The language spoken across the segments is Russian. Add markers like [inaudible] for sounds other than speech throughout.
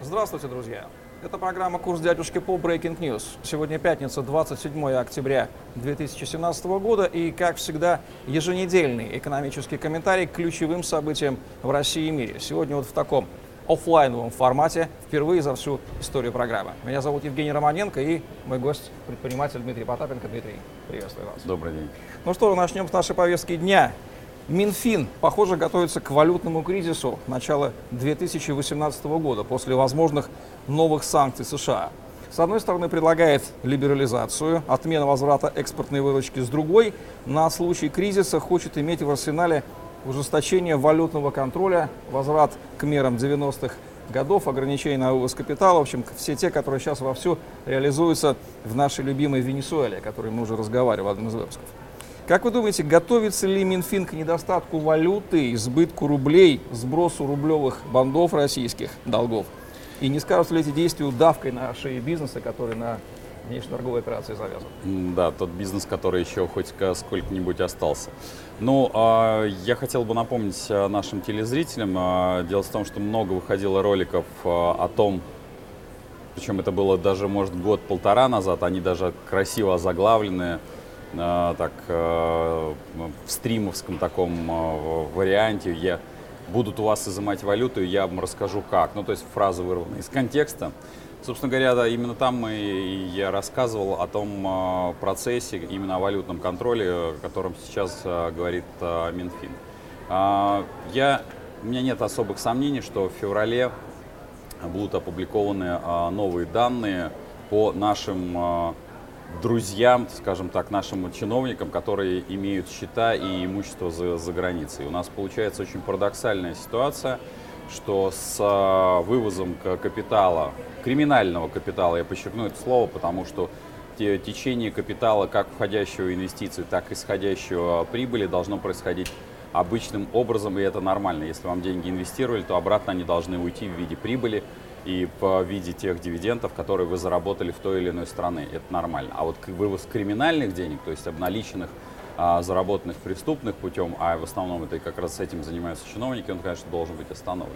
Здравствуйте, друзья! Это программа «Курс дядюшки по Breaking News». Сегодня пятница, 27 октября 2017 года и, как всегда, еженедельный экономический комментарий к ключевым событиям в России и мире. Сегодня вот в таком офлайновом формате впервые за всю историю программы. Меня зовут Евгений Романенко и мой гость, предприниматель Дмитрий Потапенко. Дмитрий, приветствую вас. Добрый день. Ну что, начнем с нашей повестки дня. Минфин, похоже, готовится к валютному кризису начала 2018 года после возможных новых санкций США. С одной стороны, предлагает либерализацию, отмену возврата экспортной выручки, с другой, на случай кризиса хочет иметь в арсенале ужесточение валютного контроля, возврат к мерам 90-х годов, ограничения на вывоз капитала, в общем, все те, которые сейчас вовсю реализуются в нашей любимой Венесуэле, о которой мы уже разговаривали в одном из выпусков. Как вы думаете, готовится ли Минфин к недостатку валюты, избытку рублей, сбросу рублевых бандов российских долгов? И не скажут ли эти действия удавкой на шее бизнеса, который на внешнеторговой операции завязан? Да, тот бизнес, который еще хоть сколько-нибудь остался. Ну, а, я хотел бы напомнить а, нашим телезрителям, а, дело в том, что много выходило роликов о том, причем это было даже, может, год-полтора назад, они даже красиво озаглавленные, э, так э, в стримовском таком э, варианте. Я будут у вас изымать валюту, и я вам расскажу как. Ну, то есть фраза вырвана из контекста. Собственно говоря, да, именно там мы, я рассказывал о том э, процессе, именно о валютном контроле, о котором сейчас э, говорит э, Минфин. Э, я, у меня нет особых сомнений, что в феврале будут опубликованы э, новые данные по нашим э, друзьям, скажем так, нашим чиновникам, которые имеют счета и имущество за, за границей. У нас получается очень парадоксальная ситуация, что с а, вывозом капитала, криминального капитала, я подчеркну это слово, потому что течение капитала, как входящего инвестиций, так и исходящего прибыли, должно происходить обычным образом, и это нормально. Если вам деньги инвестировали, то обратно они должны уйти в виде прибыли, и по виде тех дивидендов, которые вы заработали в той или иной стране. Это нормально. А вот вывоз криминальных денег, то есть обналиченных, а, заработанных преступных путем, а в основном это как раз с этим занимаются чиновники, он, конечно, должен быть остановлен.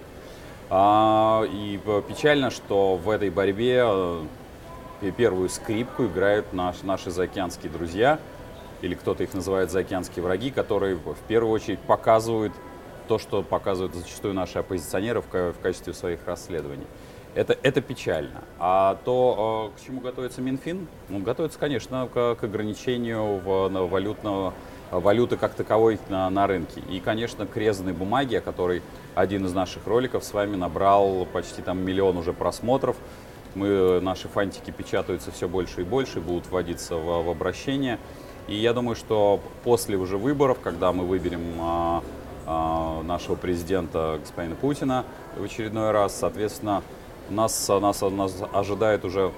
А, и печально, что в этой борьбе э, первую скрипку играют наш, наши заокеанские друзья, или кто-то их называет заокеанские враги, которые в первую очередь показывают то, что показывают зачастую наши оппозиционеры в качестве своих расследований. Это, это печально. А то, э, к чему готовится Минфин? Ну, готовится, конечно, к, к ограничению в, на валютного, валюты как таковой на, на рынке. И, конечно, к бумаге, о которой один из наших роликов с вами набрал почти там миллион уже просмотров. Мы, наши фантики печатаются все больше и больше, будут вводиться в, в обращение. И я думаю, что после уже выборов, когда мы выберем а, а, нашего президента господина Путина в очередной раз, соответственно, нас, нас, нас ожидает уже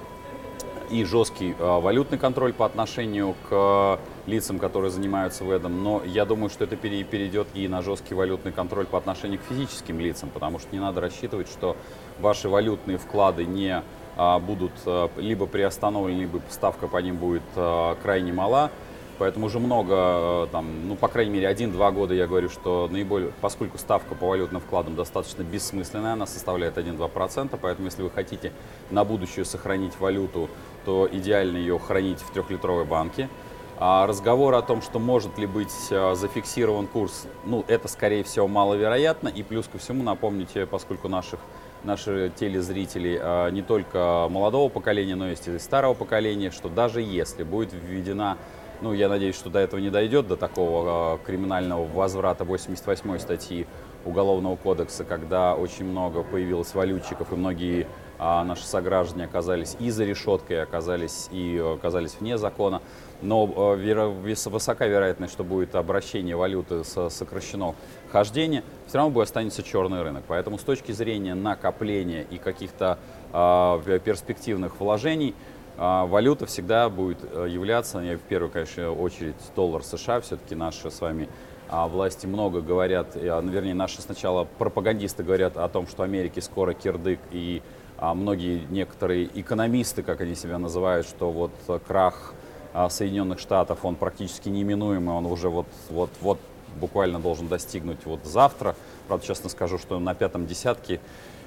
и жесткий э, валютный контроль по отношению к лицам, которые занимаются в этом, но я думаю, что это перейдет и на жесткий валютный контроль по отношению к физическим лицам, потому что не надо рассчитывать, что ваши валютные вклады не а, будут а, либо приостановлены, либо ставка по ним будет а, крайне мала. Поэтому уже много, э, там, ну, по крайней мере, один-два года я говорю, что наиболее, поскольку ставка по валютным вкладам достаточно бессмысленная, она составляет 1-2%, поэтому если вы хотите на будущее сохранить валюту, то идеально ее хранить в трехлитровой банке. А разговор о том, что может ли быть э, зафиксирован курс, ну, это, скорее всего, маловероятно. И плюс ко всему, напомните, поскольку наших наши телезрители э, не только молодого поколения, но и старого поколения, что даже если будет введена ну, я надеюсь, что до этого не дойдет, до такого э, криминального возврата 88 статьи Уголовного кодекса, когда очень много появилось валютчиков, и многие а, наши сограждане оказались и за решеткой, оказались и оказались вне закона. Но а, веро, высока вероятность, что будет обращение валюты с сокращено хождение, все равно будет останется черный рынок. Поэтому с точки зрения накопления и каких-то а, перспективных вложений, а валюта всегда будет э, являться, в первую, конечно, очередь, доллар США. Все-таки наши с вами а власти много говорят, а, вернее, наши сначала пропагандисты говорят о том, что Америке скоро кирдык, и а, многие некоторые экономисты, как они себя называют, что вот крах а, Соединенных Штатов, он практически неименуемый, он уже вот, вот, вот буквально должен достигнуть вот завтра. Правда, честно скажу, что на пятом десятке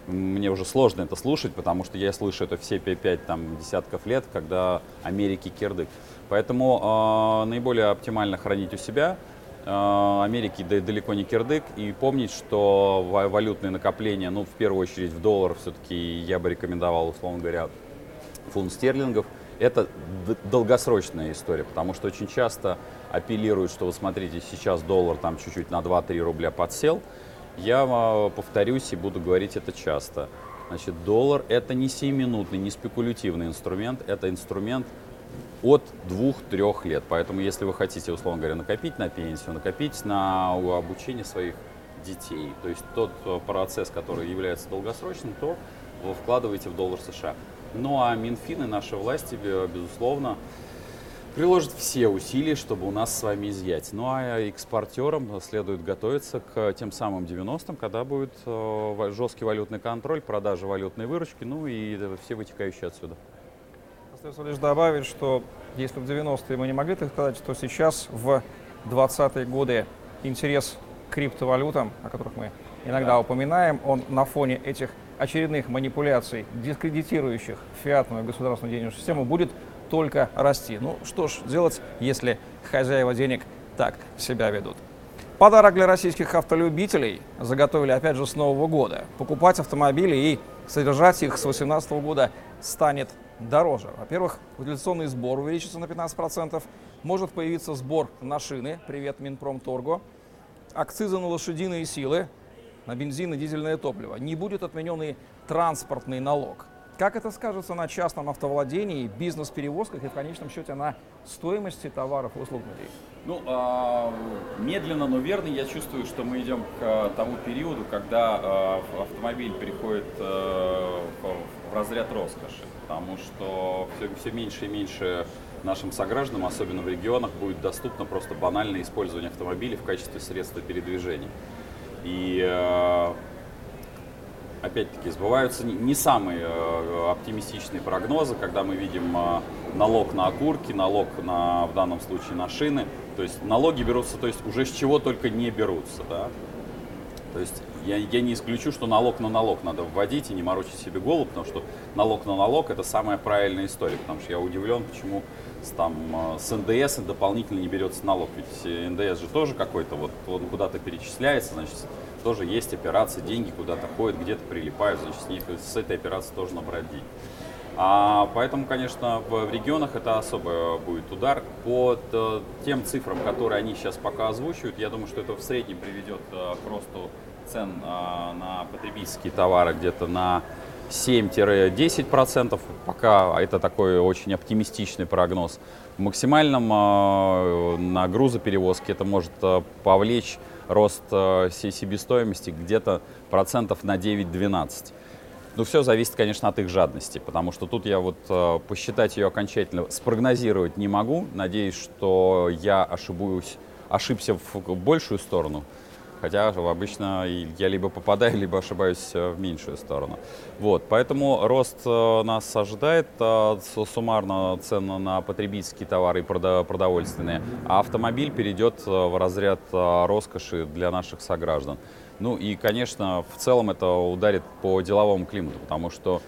мне уже сложно это слушать, потому что я слышу это все 5 там, десятков лет, когда Америки кирдык. Поэтому э, наиболее оптимально хранить у себя. Э, Америки да, далеко не кирдык. И помнить, что валютные накопления, ну, в первую очередь в доллар все-таки я бы рекомендовал, условно говоря, фунт стерлингов. Это долгосрочная история, потому что очень часто апеллируют, что вы смотрите, сейчас доллар там чуть-чуть на 2-3 рубля подсел. Я а, повторюсь и буду говорить это часто. Значит, доллар это не 7-минутный, не спекулятивный инструмент, это инструмент от 2-3 лет. Поэтому, если вы хотите, условно говоря, накопить на пенсию, накопить на обучение своих детей, то есть тот э, процесс, который является долгосрочным, то вы вкладываете в доллар США. Ну а Минфин и наши власти, безусловно, приложат все усилия, чтобы у нас с вами изъять. Ну а экспортерам следует готовиться к тем самым 90-м, когда будет э, жесткий валютный контроль, продажа валютной выручки, ну и все вытекающие отсюда. Остается лишь добавить, что если в 90-е мы не могли так сказать, то сейчас в 20-е годы интерес к криптовалютам, о которых мы иногда да. упоминаем, он на фоне этих очередных манипуляций, дискредитирующих фиатную государственную денежную систему, будет только расти. Ну что ж делать, если хозяева денег так себя ведут? Подарок для российских автолюбителей заготовили опять же с Нового года. Покупать автомобили и содержать их с 2018 года станет дороже. Во-первых, утилизационный сбор увеличится на 15%, может появиться сбор на шины, привет Минпромторгу, акцизы на лошадиные силы, на бензин и дизельное топливо. Не будет отменен и транспортный налог. Как это скажется на частном автовладении, бизнес-перевозках и в конечном счете на стоимости товаров и услуг людей? Ну, э, медленно, но верно я чувствую, что мы идем к э, тому периоду, когда э, автомобиль переходит э, в, разряд роскоши, потому что все, все меньше и меньше нашим согражданам, особенно в регионах, будет доступно просто банальное использование автомобиля в качестве средства передвижения. И э, опять-таки, сбываются не самые э, оптимистичные прогнозы, когда мы видим э, налог на окурки, налог на, в данном случае на шины. То есть налоги берутся, то есть уже с чего только не берутся. Да? То есть я, я не исключу, что налог на налог надо вводить и не морочить себе голову, потому что налог на налог это самая правильная история, потому что я удивлен, почему там, э, с ндс дополнительно не берется налог, ведь НДС же тоже какой-то, вот он куда-то перечисляется, значит, тоже есть операции, деньги куда-то ходят, где-то прилипают, значит, с, них, с этой операции тоже набрать деньги. А, поэтому, конечно, в, в регионах это особо будет удар. По э, тем цифрам, которые они сейчас пока озвучивают, я думаю, что это в среднем приведет э, к росту цен э, на потребительские товары где-то на 7-10%. Пока это такой очень оптимистичный прогноз. В максимальном э, на грузоперевозке это может э, повлечь рост э, себестоимости где-то процентов на 9-12. Ну, все зависит, конечно, от их жадности, потому что тут я вот э, посчитать ее окончательно спрогнозировать не могу. Надеюсь, что я ошибусь, ошибся в большую сторону. Хотя обычно я либо попадаю, [laughs] либо ошибаюсь э, в меньшую сторону. Вот, поэтому рост э, нас ожидает. Э, суммарно цены на потребительские товары и продовольственные. А автомобиль перейдет в разряд роскоши для наших сограждан. Ну и, конечно, в целом это ударит по деловому климату, потому что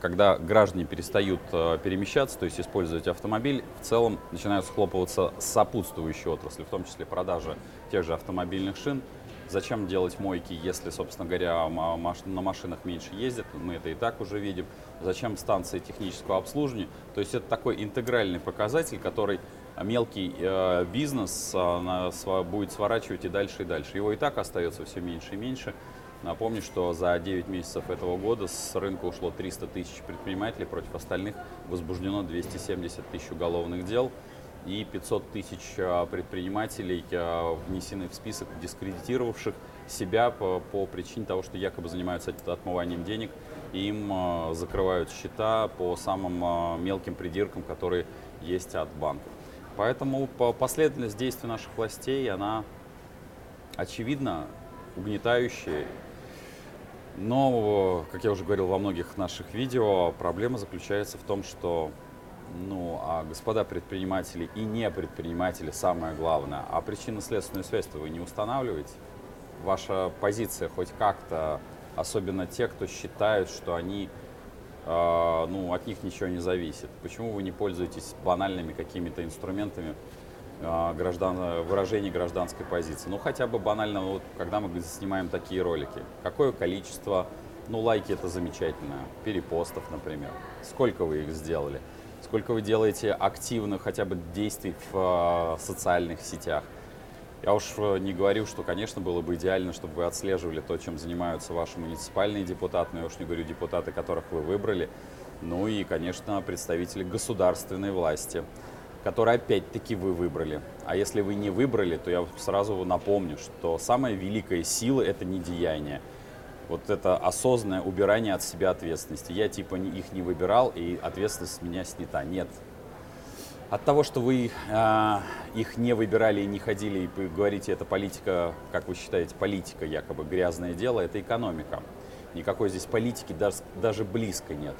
когда граждане перестают перемещаться, то есть использовать автомобиль, в целом начинают схлопываться сопутствующие отрасли, в том числе продажа тех же автомобильных шин. Зачем делать мойки, если, собственно говоря, на машинах меньше ездят, мы это и так уже видим. Зачем станции технического обслуживания? То есть это такой интегральный показатель, который мелкий э, бизнес э, будет сворачивать и дальше, и дальше. Его и так остается все меньше и меньше. Напомню, что за 9 месяцев этого года с рынка ушло 300 тысяч предпринимателей, против остальных возбуждено 270 тысяч уголовных дел и 500 тысяч а, предпринимателей а, внесены в список дискредитировавших себя по, по причине того, что якобы занимаются отмыванием денег, им а, закрывают счета по самым мелким придиркам, которые есть от банков. Поэтому последовательность действий наших властей, она очевидно угнетающая. Но, как я уже говорил во многих наших видео, проблема заключается в том, что ну, а господа предприниматели и не предприниматели самое главное. А причинно-следственную связь вы не устанавливаете? Ваша позиция хоть как-то особенно те, кто считают, что они, э, ну, от них ничего не зависит. Почему вы не пользуетесь банальными какими-то инструментами граждан, выражения гражданской позиции? Ну, хотя бы банально, вот, когда мы снимаем такие ролики. Какое количество, ну, лайки это замечательно, перепостов, например. Сколько вы их сделали? Сколько вы делаете активных хотя бы действий в э, социальных сетях? Я уж э, не говорю, что, конечно, было бы идеально, чтобы вы отслеживали то, чем занимаются ваши муниципальные депутаты, но я уж не говорю депутаты, которых вы выбрали, ну и, конечно, представители государственной власти, которые опять-таки вы выбрали. А если вы не выбрали, то я сразу напомню, что самая великая сила – это не деяние. Вот это осознанное убирание от себя ответственности. Я типа их не выбирал, и ответственность с меня снята. Нет, от того, что вы э, их не выбирали и не ходили, и говорите, это политика, как вы считаете, политика якобы грязное дело, это экономика. Никакой здесь политики даже, даже близко нет.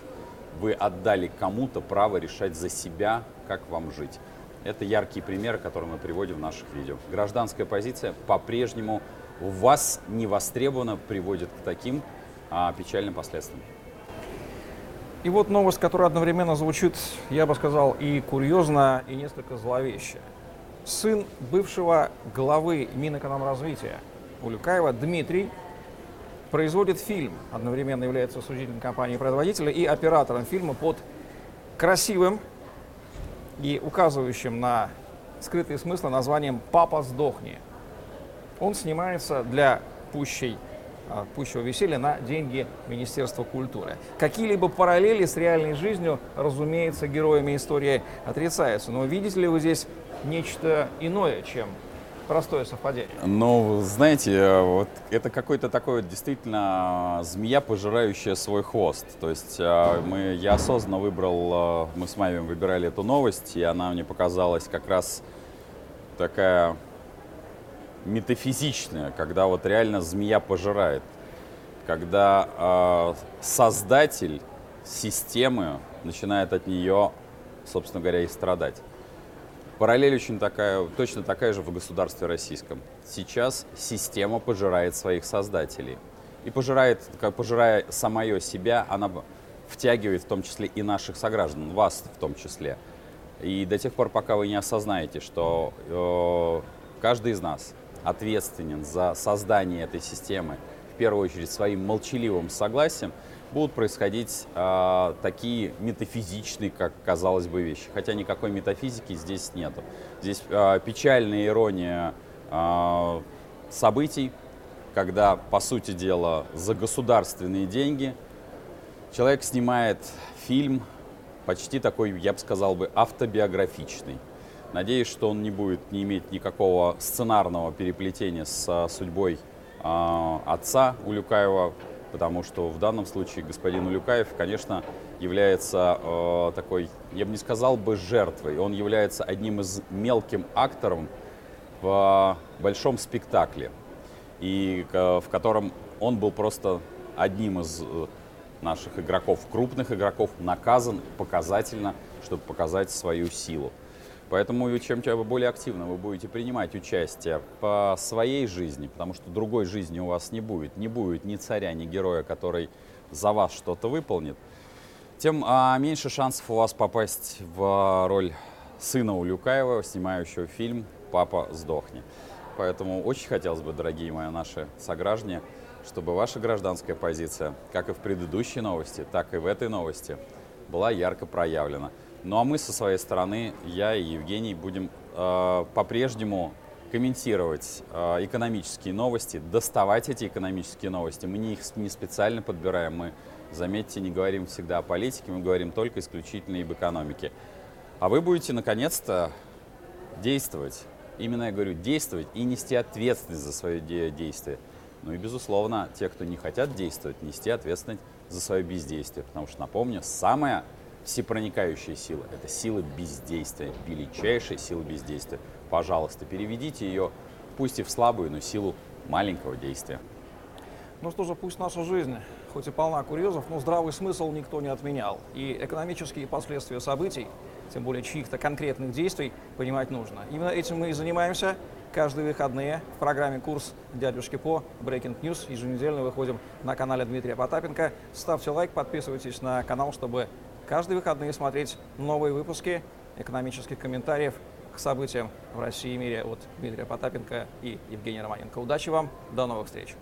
Вы отдали кому-то право решать за себя, как вам жить. Это яркие примеры, которые мы приводим в наших видео. Гражданская позиция по-прежнему у вас не востребована, приводит к таким а, печальным последствиям. И вот новость, которая одновременно звучит, я бы сказал, и курьезно, и несколько зловеще. Сын бывшего главы Минэкономразвития Улюкаева Дмитрий производит фильм, одновременно является судительной компанией-производителя и оператором фильма под красивым и указывающим на скрытые смыслы названием «Папа, сдохни». Он снимается для пущей а, пущего веселья на деньги Министерства культуры. Какие-либо параллели с реальной жизнью, разумеется, героями истории отрицаются. Но видите ли вы здесь нечто иное, чем простое совпадение? Ну, знаете, вот это какой-то такой действительно змея, пожирающая свой хвост. То есть а, мы, я осознанно выбрал, а, мы с Майвем выбирали эту новость, и она мне показалась как раз такая метафизичное, когда вот реально змея пожирает, когда э, создатель системы начинает от нее, собственно говоря, и страдать. Параллель очень такая, точно такая же в государстве российском. Сейчас система пожирает своих создателей. И пожирает, как пожирая самое себя, она втягивает в том числе и наших сограждан, вас в том числе. И до тех пор, пока вы не осознаете, что э, каждый из нас ответственен за создание этой системы, в первую очередь своим молчаливым согласием, будут происходить э, такие метафизичные, как казалось бы, вещи. Хотя никакой метафизики здесь нету. Здесь э, печальная ирония э, событий, когда, по сути дела, за государственные деньги человек снимает фильм, почти такой, я бы сказал бы, автобиографичный. Надеюсь, что он не будет не иметь никакого сценарного переплетения с судьбой э, отца Улюкаева, потому что в данном случае господин Улюкаев, конечно, является э, такой, я бы не сказал бы жертвой, он является одним из мелким актором в большом спектакле, и в котором он был просто одним из э, наших игроков, крупных игроков, наказан показательно, чтобы показать свою силу. Поэтому чем более активно вы будете принимать участие по своей жизни, потому что другой жизни у вас не будет, не будет ни царя, ни героя, который за вас что-то выполнит, тем а, меньше шансов у вас попасть в роль сына Улюкаева, снимающего фильм «Папа, сдохни». Поэтому очень хотелось бы, дорогие мои наши сограждане, чтобы ваша гражданская позиция, как и в предыдущей новости, так и в этой новости, была ярко проявлена. Ну а мы со своей стороны, я и Евгений, будем э, по-прежнему комментировать э, экономические новости, доставать эти экономические новости. Мы не их не специально подбираем, мы, заметьте, не говорим всегда о политике, мы говорим только исключительно об экономике. А вы будете наконец-то действовать. Именно я говорю действовать и нести ответственность за свои действия. Ну и, безусловно, те, кто не хотят действовать, нести ответственность за свое бездействие. Потому что, напомню, самое всепроникающая сила. Это сила бездействия, величайшая сила бездействия. Пожалуйста, переведите ее, пусть и в слабую, но силу маленького действия. Ну что же, пусть наша жизнь, хоть и полна курьезов, но здравый смысл никто не отменял. И экономические последствия событий, тем более чьих-то конкретных действий, понимать нужно. Именно этим мы и занимаемся. каждые выходные в программе «Курс дядюшки По» Breaking News. Еженедельно выходим на канале Дмитрия Потапенко. Ставьте лайк, подписывайтесь на канал, чтобы каждые выходные смотреть новые выпуски экономических комментариев к событиям в России и мире от Дмитрия Потапенко и Евгения Романенко. Удачи вам, до новых встреч!